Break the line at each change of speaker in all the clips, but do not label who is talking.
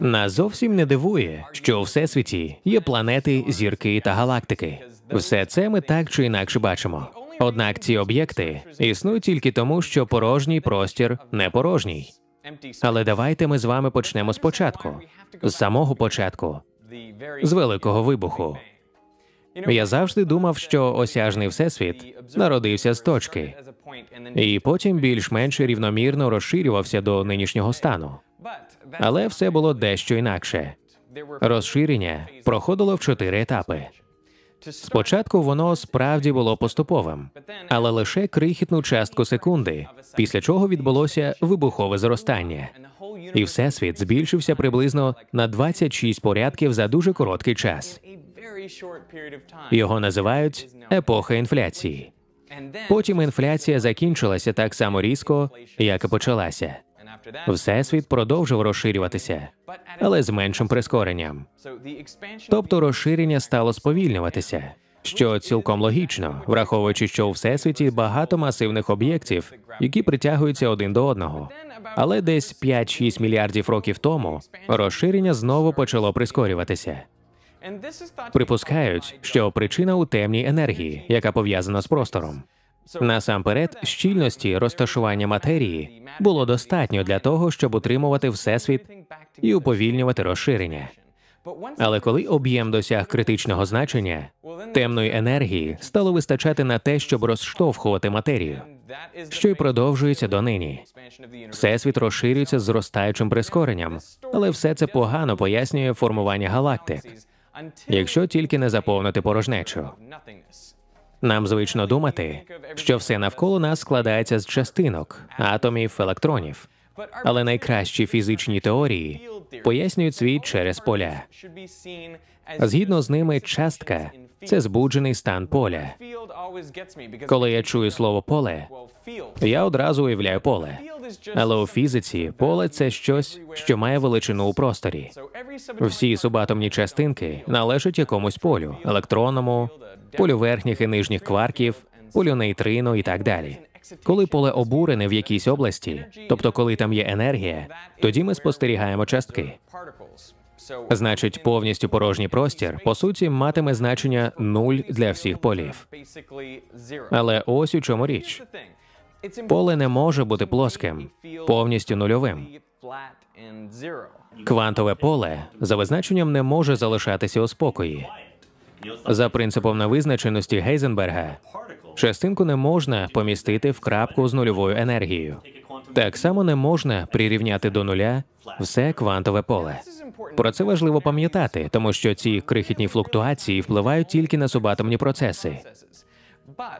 Нас зовсім не дивує, що у всесвіті є планети, зірки та галактики. Все це ми так чи інакше бачимо. Однак ці об'єкти існують тільки тому, що порожній простір не порожній. Але давайте ми з вами почнемо спочатку, з самого початку, з великого вибуху. Я завжди думав, що осяжний всесвіт народився з точки, і потім більш-менш рівномірно розширювався до нинішнього стану. Але все було дещо інакше. Розширення проходило в чотири етапи. Спочатку воно справді було поступовим, але лише крихітну частку секунди, після чого відбулося вибухове зростання. І всесвіт збільшився приблизно на 26 порядків за дуже короткий час. Його називають епоха інфляції. Потім інфляція закінчилася так само різко, як і почалася. Всесвіт продовжив розширюватися, але з меншим прискоренням. Тобто розширення стало сповільнюватися, що цілком логічно, враховуючи, що у всесвіті багато масивних об'єктів, які притягуються один до одного. Але десь 5-6 мільярдів років тому розширення знову почало прискорюватися. Припускають, що причина у темній енергії, яка пов'язана з простором. Насамперед, щільності розташування матерії було достатньо для того, щоб утримувати всесвіт і уповільнювати розширення. Але коли об'єм досяг критичного значення, темної енергії стало вистачати на те, щоб розштовхувати матерію, що й продовжується донині. Всесвіт розширюється з зростаючим прискоренням, але все це погано пояснює формування галактик, якщо тільки не заповнити порожнечу. Нам звично думати, що все навколо нас складається з частинок, атомів, електронів. Але найкращі фізичні теорії пояснюють світ через поля. Згідно з ними, частка це збуджений стан поля. Коли я чую слово поле, я одразу уявляю поле. Але у фізиці поле це щось, що має величину у просторі. Всі субатомні частинки належать якомусь полю електронному, полю верхніх і нижніх кварків, полю нейтрино і так далі. Коли поле обурене в якійсь області, тобто коли там є енергія, тоді ми спостерігаємо частки. Значить, повністю порожній простір по суті матиме значення нуль для всіх полів. Але ось у чому річ поле не може бути плоским, повністю нульовим. Квантове поле за визначенням не може залишатися у спокої. За принципом невизначеності Гейзенберга, частинку не можна помістити в крапку з нульовою енергією. Так само не можна прирівняти до нуля все квантове поле. Про це важливо пам'ятати, тому що ці крихітні флуктуації впливають тільки на субатомні процеси.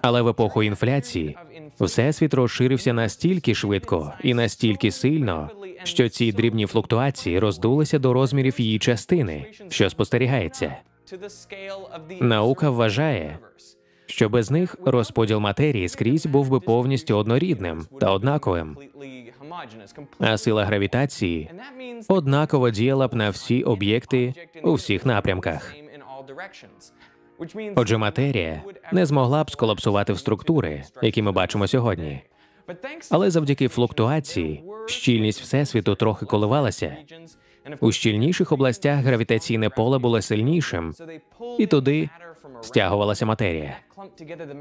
Але в епоху інфляції всесвіт розширився настільки швидко і настільки сильно, що ці дрібні флуктуації роздулися до розмірів її частини, що спостерігається. Наука вважає, що без них розподіл матерії скрізь був би повністю однорідним та однаковим. А сила гравітації однаково діяла б на всі об'єкти у всіх напрямках. Отже, матерія не змогла б сколапсувати в структури, які ми бачимо сьогодні. Але завдяки флуктуації щільність всесвіту трохи коливалася. У щільніших областях гравітаційне поле було сильнішим, і туди стягувалася матерія.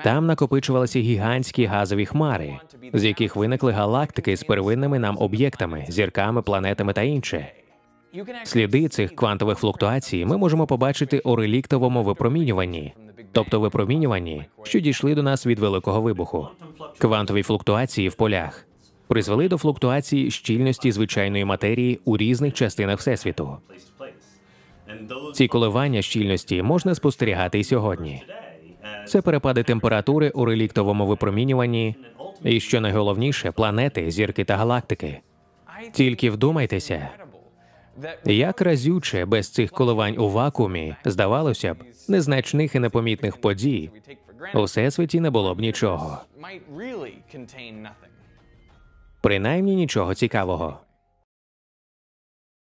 Там накопичувалися гігантські газові хмари, з яких виникли галактики з первинними нам об'єктами, зірками, планетами та інше. Сліди цих квантових флуктуацій ми можемо побачити у реліктовому випромінюванні, тобто випромінюванні, що дійшли до нас від великого вибуху. Квантові флуктуації в полях призвели до флуктуації щільності звичайної матерії у різних частинах всесвіту. Ці коливання щільності можна спостерігати і сьогодні. Це перепади температури у реліктовому випромінюванні, і що найголовніше, планети, зірки та галактики. Тільки вдумайтеся, як разюче без цих коливань у вакуумі, здавалося б, незначних і непомітних подій у всесвіті не було б нічого. Принаймні нічого цікавого.